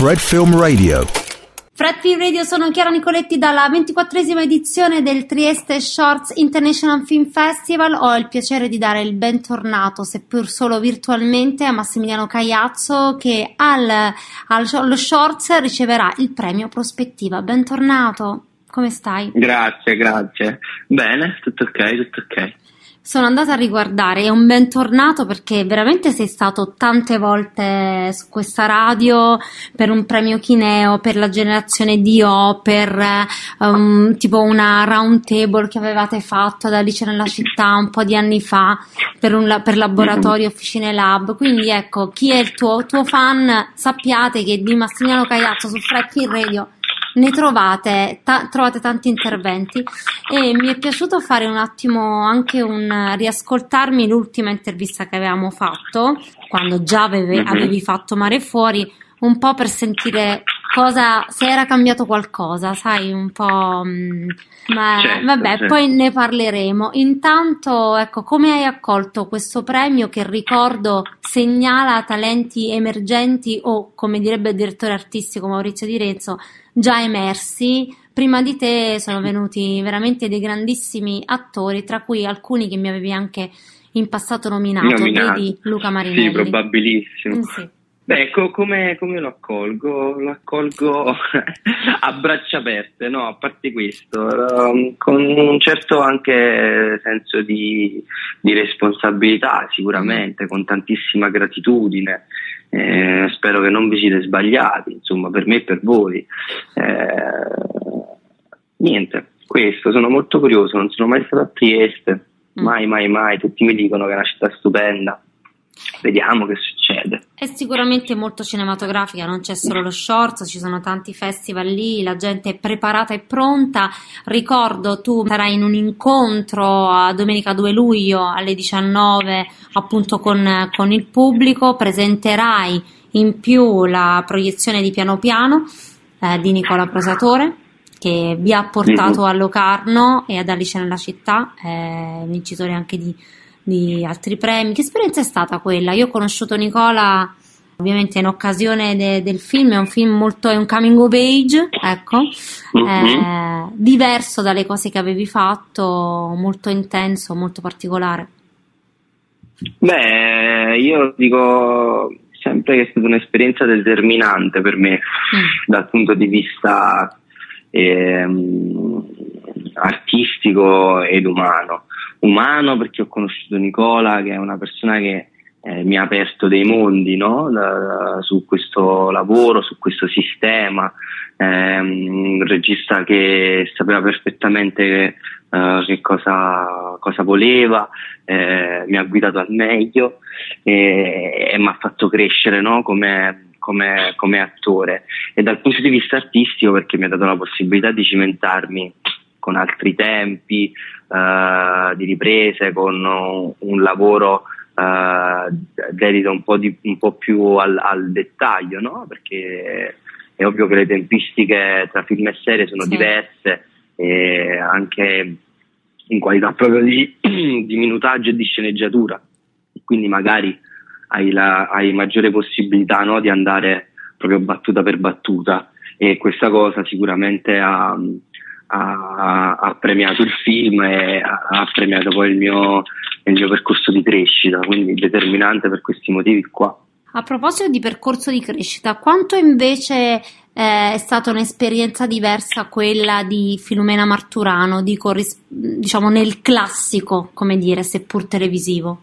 Fred Film Radio. Fred Film Radio sono Chiara Nicoletti dalla ventiquattresima edizione del Trieste Shorts International Film Festival. Ho il piacere di dare il bentornato, seppur solo virtualmente, a Massimiliano Cagliazzo che al, al, allo Shorts riceverà il premio Prospettiva. Bentornato, come stai? Grazie, grazie. Bene, tutto ok, tutto ok sono andata a riguardare, è un bentornato perché veramente sei stato tante volte su questa radio per un premio Chineo, per la generazione DO, per um, tipo una round table che avevate fatto ad Alice nella città un po' di anni fa per, un, per laboratorio Officine Lab. Quindi ecco, chi è il tuo, tuo fan, sappiate che di Massimiliano Cagliazzo su Fracking Radio ne trovate, ta- trovate tanti interventi e mi è piaciuto fare un attimo anche un riascoltarmi l'ultima intervista che avevamo fatto quando già avevi, mm-hmm. avevi fatto Mare Fuori un po' per sentire cosa, se era cambiato qualcosa, sai, un po'. Mm, ma certo, vabbè, certo. poi ne parleremo. Intanto, ecco, come hai accolto questo premio che ricordo segnala talenti emergenti o, come direbbe il direttore artistico Maurizio Di Renzo, già emersi. Prima di te sono venuti veramente dei grandissimi attori, tra cui alcuni che mi avevi anche in passato nominato, nominato. vedi Luca Marinelli. Sì, probabilissimo. Mm, sì. Beh, co- come, come, lo accolgo? Lo accolgo a braccia aperte, no? A parte questo, um, con un certo anche senso di, di responsabilità, sicuramente, con tantissima gratitudine. Eh, spero che non vi siete sbagliati, insomma, per me e per voi. Eh, niente, questo, sono molto curioso, non sono mai stato a Trieste, mm. mai, mai, mai, tutti mi dicono che è una città stupenda. Vediamo che succede. È sicuramente molto cinematografica, non c'è solo lo short, ci sono tanti festival lì, la gente è preparata e pronta. Ricordo, tu sarai in un incontro a domenica 2 luglio alle 19 appunto con, con il pubblico, presenterai in più la proiezione di Piano Piano eh, di Nicola Prosatore che vi ha portato a Locarno e ad Alice nella città, eh, vincitore anche di di altri premi. Che esperienza è stata quella? Io ho conosciuto Nicola ovviamente in occasione de- del film, è un film molto, è un coming of age, ecco, mm-hmm. eh, diverso dalle cose che avevi fatto, molto intenso, molto particolare. Beh, io dico sempre che è stata un'esperienza determinante per me mm. dal punto di vista ehm, artistico ed umano umano perché ho conosciuto Nicola che è una persona che eh, mi ha aperto dei mondi no? da, su questo lavoro, su questo sistema, eh, un regista che sapeva perfettamente eh, che cosa, cosa voleva, eh, mi ha guidato al meglio e, e mi ha fatto crescere no? come, come, come attore e dal punto di vista artistico perché mi ha dato la possibilità di cimentarmi con altri tempi uh, di riprese, con un lavoro uh, dedito un po', di, un po più al, al dettaglio, no? perché è ovvio che le tempistiche tra film e serie sono sì. diverse e anche in qualità proprio di, di minutaggio e di sceneggiatura, quindi magari hai, la, hai maggiore possibilità no? di andare proprio battuta per battuta e questa cosa sicuramente ha, ha, ha, premiato il film e ha, ha premiato poi il mio, il mio, percorso di crescita, quindi determinante per questi motivi qua. A proposito di percorso di crescita, quanto invece eh, è stata un'esperienza diversa quella di Filomena Marturano, dico, diciamo nel classico, come dire, seppur televisivo?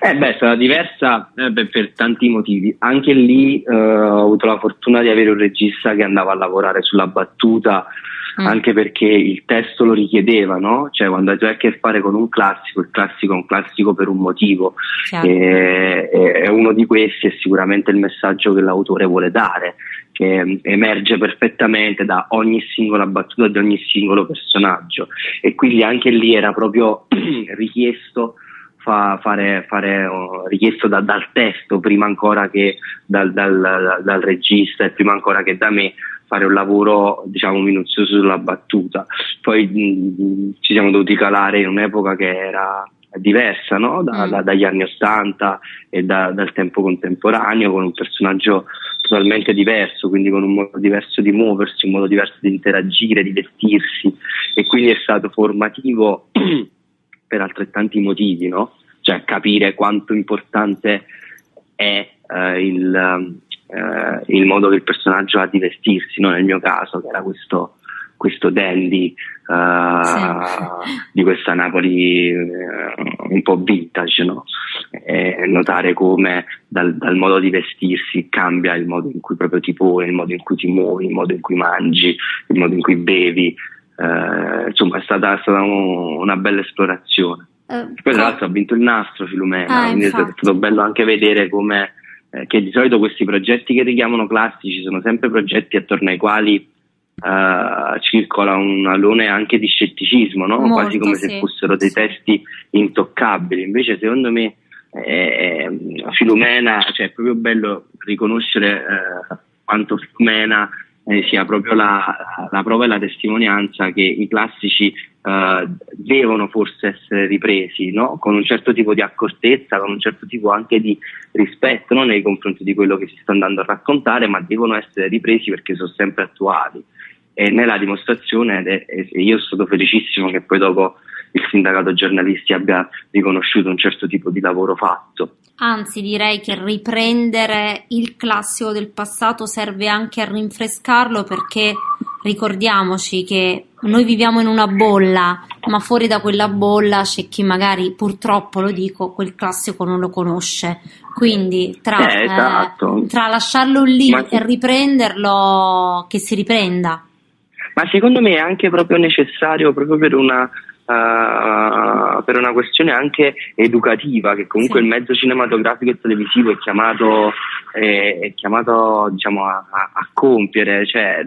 Eh beh, è stata diversa eh, beh, per tanti motivi. Anche lì eh, ho avuto la fortuna di avere un regista che andava a lavorare sulla battuta mm. anche perché il testo lo richiedeva, no? Cioè quando hai a che fare con un classico, il classico è un classico per un motivo e, e uno di questi è sicuramente il messaggio che l'autore vuole dare che emerge perfettamente da ogni singola battuta di ogni singolo personaggio e quindi anche lì era proprio richiesto fa, fare, fare uh, richiesto da, dal testo prima ancora che dal, dal, dal, regista e prima ancora che da me fare un lavoro diciamo minuzioso sulla battuta. Poi mh, ci siamo dovuti calare in un'epoca che era diversa no? da, mm. da, dagli anni Ottanta e da, dal tempo contemporaneo con un personaggio totalmente diverso, quindi con un modo diverso di muoversi, un modo diverso di interagire, di vestirsi e quindi è stato formativo per altrettanti motivi, no? Cioè capire quanto importante è eh, il, eh, il, modo che il personaggio ha di vestirsi, no? nel mio caso, che era questo, questo dandy uh, sì. di questa Napoli uh, un po' vintage, no? e notare come dal, dal, modo di vestirsi cambia il modo in cui proprio ti poni, il modo in cui ti muovi, il modo in cui mangi, il modo in cui bevi. Uh, insomma, è stata, è stata un, una bella esplorazione. Poi, tra l'altro, ha vinto il nastro Filumena, ah, quindi infatti. è stato bello anche vedere come che di solito questi progetti che richiamano classici sono sempre progetti attorno ai quali uh, circola un alone anche di scetticismo, no? Molto, quasi come sì. se fossero dei testi intoccabili. Invece, secondo me, eh, Filumena, cioè è proprio bello riconoscere eh, quanto Filumena eh, sia proprio la, la, prova e la testimonianza che i classici eh, devono forse essere ripresi no? con un certo tipo di accortezza, con un certo tipo anche di rispetto no? nei confronti di quello che si sta andando a raccontare, ma devono essere ripresi perché sono sempre attuali e nella dimostrazione ed io sono stato felicissimo che poi dopo il sindacato giornalisti abbia riconosciuto un certo tipo di lavoro fatto. Anzi, direi che riprendere il classico del passato serve anche a rinfrescarlo perché ricordiamoci che noi viviamo in una bolla, ma fuori da quella bolla c'è chi magari, purtroppo lo dico, quel classico non lo conosce. Quindi tra, eh, esatto. eh, tra lasciarlo lì ma... e riprenderlo, che si riprenda ma secondo me è anche proprio necessario proprio per una, Uh, per una questione anche educativa, che comunque sì. il mezzo cinematografico e televisivo è chiamato, è, è chiamato diciamo, a, a, compiere. Cioè,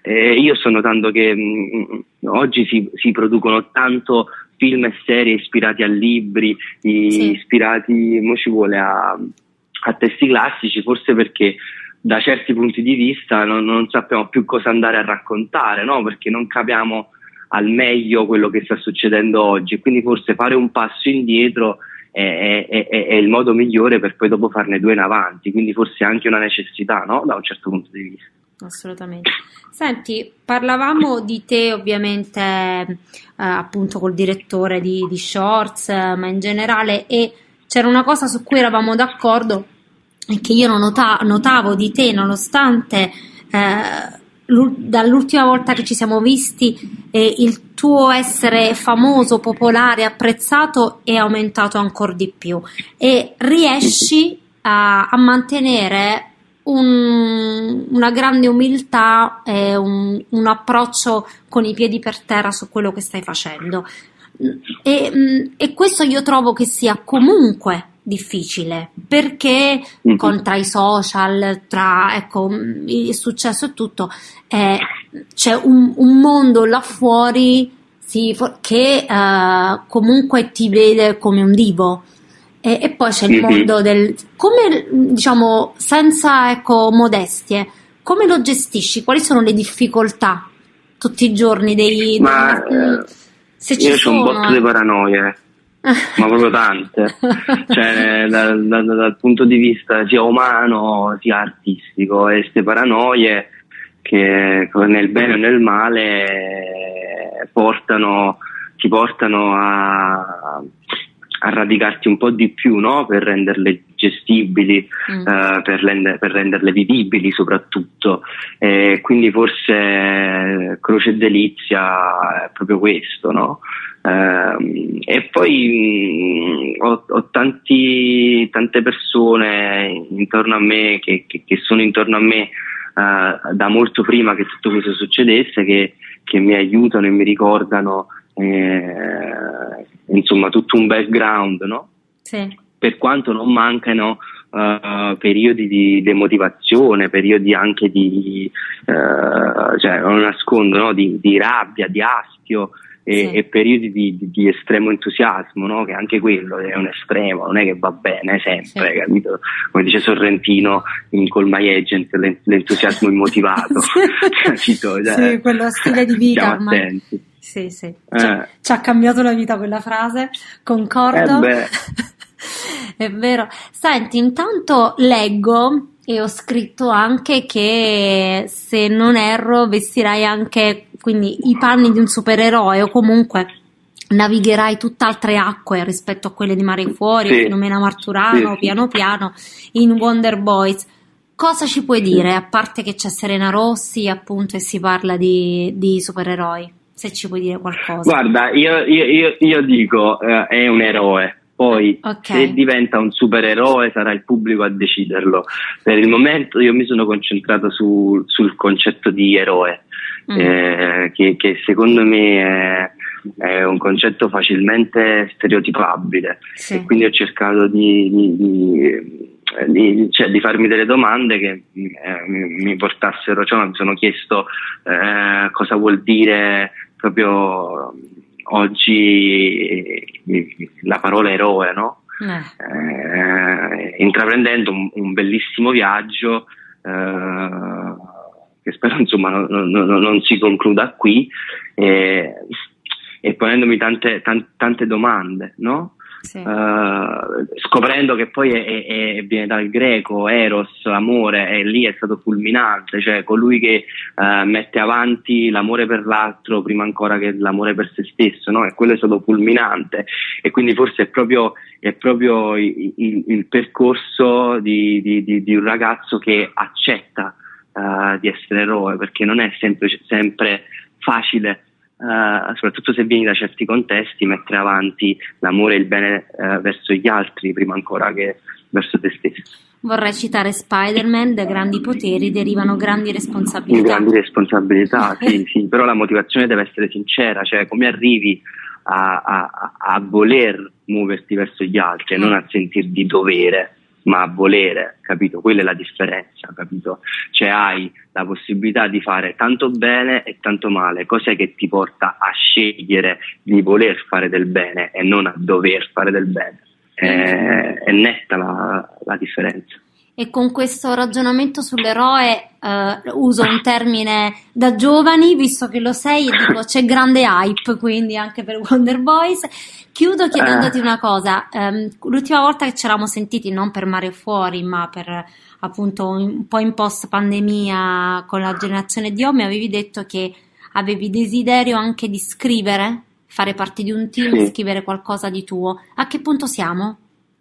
eh, io sto notando che mh, mm, oggi si, si, producono tanto film e serie ispirati a libri, sì. ispirati, mo ci vuole a, a testi classici, forse perché da certi punti di vista non, non sappiamo più cosa andare a raccontare, no? perché non capiamo al meglio quello che sta succedendo oggi. Quindi forse fare un passo indietro è, è, è, è, il modo migliore per poi dopo farne due in avanti, quindi forse anche una necessità no? da un certo punto di vista. Assolutamente. Senti, parlavamo di te ovviamente eh, appunto col direttore di, di Shorts, ma in generale e c'era una cosa su cui eravamo d'accordo che io nota- notavo di te nonostante eh, dall'ultima volta che ci siamo visti eh, il tuo essere famoso, popolare, apprezzato è aumentato ancora di più e riesci a, a mantenere un, una grande umiltà e un, un, approccio con i piedi per terra su quello che stai facendo. E, e questo io trovo che sia comunque difficile perché mm-hmm. con, tra i social, tra ecco, il successo e tutto, eh, c'è un, un, mondo là fuori sì, che eh, comunque ti vede come un divo. E, e poi c'è il mm-hmm. mondo del come diciamo senza ecco modestie come lo gestisci quali sono le difficoltà tutti i giorni dei, Ma, dei, eh, se ci io sono un botto di paranoie ma proprio tante, cioè, dal, dal, dal, punto di vista sia umano sia artistico e queste paranoie che nel bene o nel male portano, ti portano a, a radicarti un po' di più no? per renderle gestibili, mm. uh, per, render, per, renderle vivibili soprattutto. E quindi forse Croce e Delizia è proprio questo, no? Uh, e poi mh, mm, ho, ho tanti, tante persone intorno a me che, che, che sono intorno a me uh, da molto prima che tutto questo succedesse, che, che mi aiutano e mi ricordano eh, insomma tutto un background, no? Sì. Per quanto non mancano uh, periodi di demotivazione, periodi anche di, uh, cioè non nascondo, no? di, di, rabbia, di astio e, sì. e periodi di, di, di, estremo entusiasmo, no? che anche quello è un estremo, non è che va bene sempre, sì. capito? Come dice Sorrentino in Call My Agent, l'entusiasmo immotivato, capito? Cioè, sì, quello stile di vita ormai. Attenti. Sì, sì, ci, eh. ci ha cambiato la vita quella frase, concordo. Eh È vero. Senti, intanto leggo E ho scritto anche che se non erro vestirai anche quindi i panni di un supereroe o comunque navigherai tutt'altre acque rispetto a quelle di Mare Fuori, sì. Filomena Marturano, sì, piano piano in Wonder Boys. Cosa ci puoi dire, a parte che c'è Serena Rossi appunto e si parla di, di supereroi? Se ci puoi dire qualcosa. Guarda, io, io, io, io dico, eh, è un eroe, poi okay. se diventa un supereroe sarà il pubblico a deciderlo. Per il momento io mi sono concentrato su, sul concetto di eroe, mm. eh, che, che, secondo me è, è, un concetto facilmente stereotipabile. Sì. E quindi ho cercato di, di, di di, cioè, di, farmi delle domande che eh, mi, portassero, cioè mi sono chiesto eh, cosa vuol dire proprio oggi la parola eroe, no? Eh. Eh, intraprendendo un, un, bellissimo viaggio eh, che spero insomma non, non, non, si concluda qui e, e ponendomi tante, tante, tante domande, no? Sì. uh, scoprendo che poi è, è, è, viene dal greco eros, amore, e lì è stato fulminante, cioè colui che uh, mette avanti l'amore per l'altro prima ancora che l'amore per se stesso, no? e quello è stato fulminante e quindi forse è proprio, è proprio il, il, il, percorso di, di, di, di, un ragazzo che accetta uh, di essere eroe, perché non è sempre, sempre facile Uh, soprattutto se vieni da certi contesti, mettere avanti l'amore e il bene uh, verso gli altri prima ancora che verso te stesso. Vorrei citare Spider-Man, da grandi poteri derivano grandi responsabilità. Grandi responsabilità, sì, sì, però la motivazione deve essere sincera, cioè come arrivi a, a, a voler muoverti verso gli altri e non a sentir di dovere ma a volere, capito? Quella è la differenza, capito? Cioè hai la possibilità di fare tanto bene e tanto male, cos'è che ti porta a scegliere di voler fare del bene e non a dover fare del bene? È, è netta la, la differenza. E con questo ragionamento sull'eroe eh, uso un termine da giovani, visto che lo sei, e dico c'è grande hype, quindi anche per Wonder Boys. Chiudo chiedendoti eh. una cosa. Um, l'ultima volta che ci eravamo sentiti, non per Mare Fuori, ma per appunto un po' in post pandemia con la generazione di O, mi avevi detto che avevi desiderio anche di scrivere, fare parte di un team, sì. scrivere qualcosa di tuo. A che punto siamo?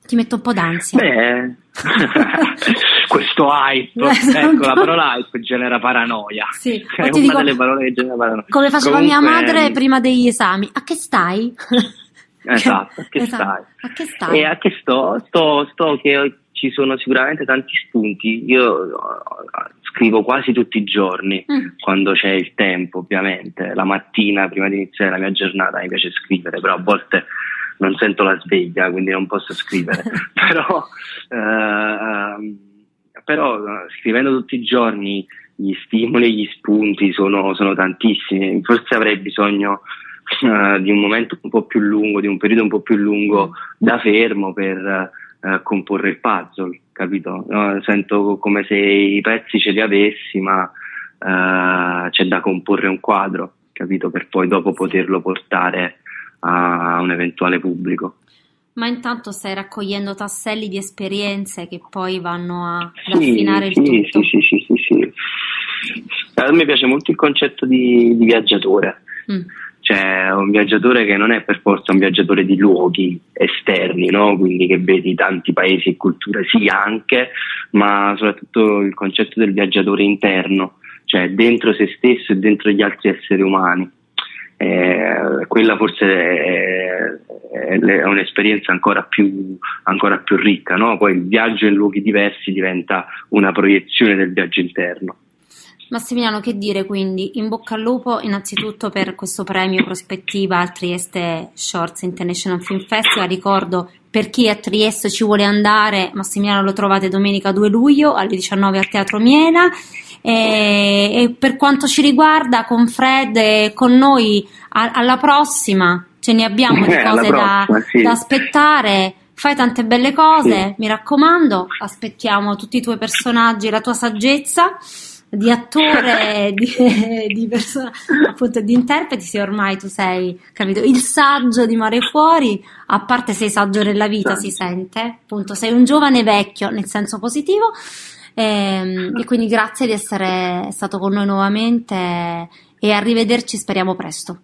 Ti metto un po' d'ansia. Beh, questo hype, esatto. ecco la parola hype genera paranoia. Sì, è una dico, delle parole che genera paranoia. Come faceva Comunque... mia madre prima degli esami. A che stai? Esatto, a che esatto. stai? A che stai? E a che sto? Sto, sto che ci sono sicuramente tanti spunti. Io uh, scrivo quasi tutti i giorni, mm. quando c'è il tempo, ovviamente. La mattina, prima di iniziare la mia giornata, mi piace scrivere, però a volte non sento la sveglia, quindi non posso scrivere. però, uh, però scrivendo tutti i giorni gli stimoli gli spunti sono, sono tantissimi. Forse avrei bisogno uh, di un momento un po' più lungo, di un periodo un po' più lungo da fermo per uh, comporre il puzzle, capito? No, sento come se i pezzi ce li avessi, ma c'è da comporre un quadro, capito? Per poi dopo poterlo portare a un eventuale pubblico. Ma intanto stai raccogliendo tasselli di esperienze che poi vanno a, ad sì, affinare sì, il tutto. Sì, sì, sì, sì, A me piace molto il concetto di, di viaggiatore. Mm. Cioè, un viaggiatore che non è per forza un viaggiatore di luoghi esterni, no? quindi che vedi tanti paesi e culture, sì anche, ma soprattutto il concetto del viaggiatore interno, cioè dentro se stesso e dentro gli altri esseri umani eh, quella forse è, è, un'esperienza ancora più, ancora più ricca, no? poi il viaggio in luoghi diversi diventa una proiezione del viaggio interno. Massimiliano, che dire quindi? In bocca al lupo innanzitutto per questo premio Prospettiva al Trieste Shorts International Film Festival. Ricordo per chi a Trieste ci vuole andare, Massimiliano lo trovate domenica 2 luglio alle 19 al Teatro Miela. E, e per quanto ci riguarda, con Fred e con noi a, alla prossima ce ne abbiamo di cose prossima, da, sì. da aspettare fai tante belle cose, sì. mi raccomando, aspettiamo tutti i tuoi personaggi la tua saggezza di attore, di, di persona, appunto di interpreti, se ormai tu sei, capito, il saggio di Mare Fuori, a parte sei saggio nella vita, si sente, appunto, sei un giovane vecchio nel senso positivo. E, ehm, e quindi grazie di essere stato con noi nuovamente e arrivederci, speriamo presto.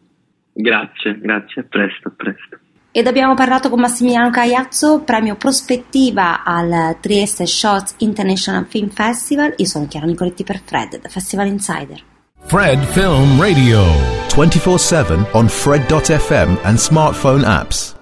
Grazie, grazie, a presto, a presto. Ed abbiamo parlato con Massimiliano Cagliazzo, premio prospettiva al Trieste Shorts International Film Festival. Io sono Chiara Nicoletti per Fred, da Festival Insider. Fred Film Radio 24/7 on fred.fm and smartphone apps.